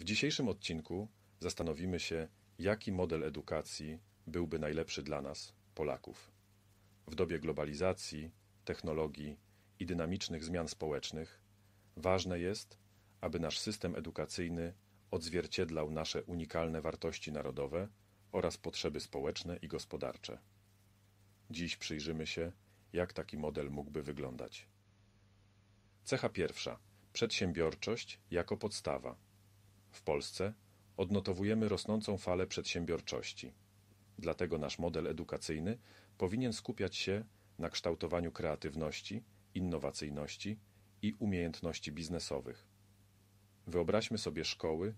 W dzisiejszym odcinku zastanowimy się, jaki model edukacji byłby najlepszy dla nas, Polaków. W dobie globalizacji, technologii i dynamicznych zmian społecznych ważne jest, aby nasz system edukacyjny odzwierciedlał nasze unikalne wartości narodowe oraz potrzeby społeczne i gospodarcze. Dziś przyjrzymy się, jak taki model mógłby wyglądać. Cecha pierwsza. Przedsiębiorczość jako podstawa. W Polsce odnotowujemy rosnącą falę przedsiębiorczości. Dlatego nasz model edukacyjny powinien skupiać się na kształtowaniu kreatywności, innowacyjności i umiejętności biznesowych. Wyobraźmy sobie szkoły,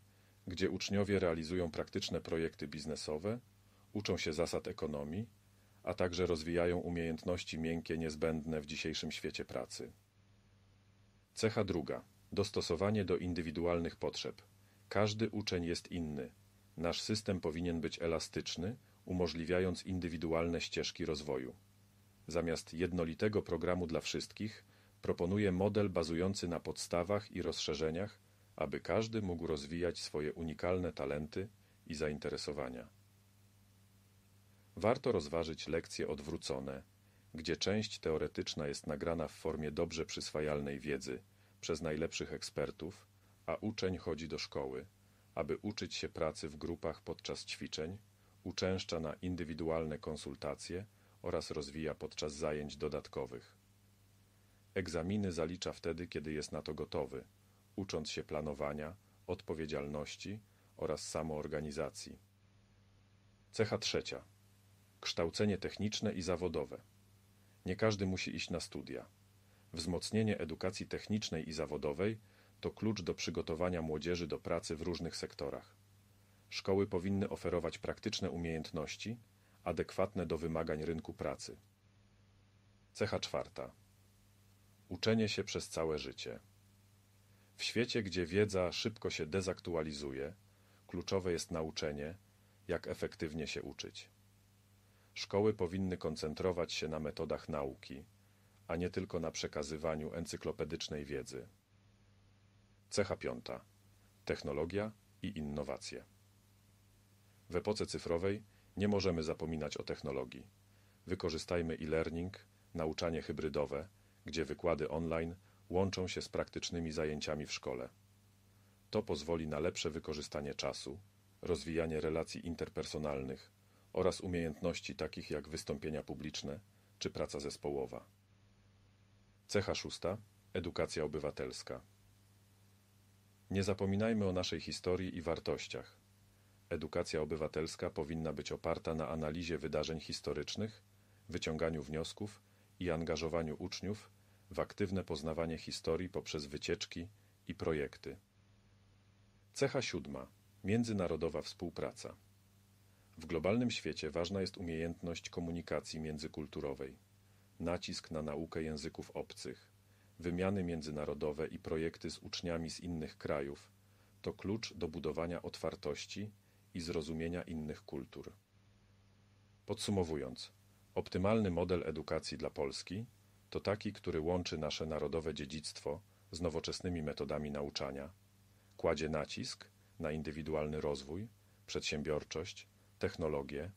gdzie uczniowie realizują praktyczne projekty biznesowe, uczą się zasad ekonomii, a także rozwijają umiejętności miękkie niezbędne w dzisiejszym świecie pracy. Cecha druga. Dostosowanie do indywidualnych potrzeb. Każdy uczeń jest inny. Nasz system powinien być elastyczny, umożliwiając indywidualne ścieżki rozwoju. Zamiast jednolitego programu dla wszystkich, proponuję model bazujący na podstawach i rozszerzeniach, aby każdy mógł rozwijać swoje unikalne talenty i zainteresowania. Warto rozważyć lekcje odwrócone, gdzie część teoretyczna jest nagrana w formie dobrze przyswajalnej wiedzy przez najlepszych ekspertów, a uczeń chodzi do szkoły, aby uczyć się pracy w grupach podczas ćwiczeń, uczęszcza na indywidualne konsultacje oraz rozwija podczas zajęć dodatkowych. Egzaminy zalicza wtedy, kiedy jest na to gotowy, ucząc się planowania, odpowiedzialności oraz samoorganizacji. Cecha trzecia. Kształcenie techniczne i zawodowe. Nie każdy musi iść na studia. Wzmocnienie edukacji technicznej i zawodowej to klucz do przygotowania młodzieży do pracy w różnych sektorach. Szkoły powinny oferować praktyczne umiejętności, adekwatne do wymagań rynku pracy. Cecha czwarta. Uczenie się przez całe życie. W świecie, gdzie wiedza szybko się dezaktualizuje, kluczowe jest nauczenie, jak efektywnie się uczyć. Szkoły powinny koncentrować się na metodach nauki, a nie tylko na przekazywaniu encyklopedycznej wiedzy. Cecha piąta. Technologia i innowacje. W epoce cyfrowej nie możemy zapominać o technologii. Wykorzystajmy e-learning, nauczanie hybrydowe, gdzie wykłady online łączą się z praktycznymi zajęciami w szkole. To pozwoli na lepsze wykorzystanie czasu, rozwijanie relacji interpersonalnych oraz umiejętności takich jak wystąpienia publiczne czy praca zespołowa. Cecha szósta. Edukacja obywatelska. Nie zapominajmy o naszej historii i wartościach. Edukacja obywatelska powinna być oparta na analizie wydarzeń historycznych, wyciąganiu wniosków i angażowaniu uczniów w aktywne poznawanie historii poprzez wycieczki i projekty. Cecha siódma. Międzynarodowa współpraca. W globalnym świecie ważna jest umiejętność komunikacji międzykulturowej, nacisk na naukę języków obcych, wymiany międzynarodowe i projekty z uczniami z innych krajów to klucz do budowania otwartości i zrozumienia innych kultur. Podsumowując, optymalny model edukacji dla Polski to taki, który łączy nasze narodowe dziedzictwo z nowoczesnymi metodami nauczania, kładzie nacisk na indywidualny rozwój, przedsiębiorczość, technologię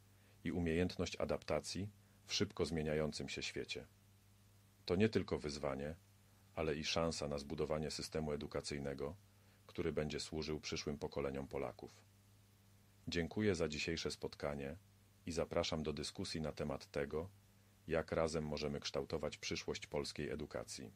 i umiejętność adaptacji w szybko zmieniającym się świecie. To nie tylko wyzwanie, ale i szansa na zbudowanie systemu edukacyjnego, który będzie służył przyszłym pokoleniom Polaków. Dziękuję za dzisiejsze spotkanie i zapraszam do dyskusji na temat tego, jak razem możemy kształtować przyszłość polskiej edukacji.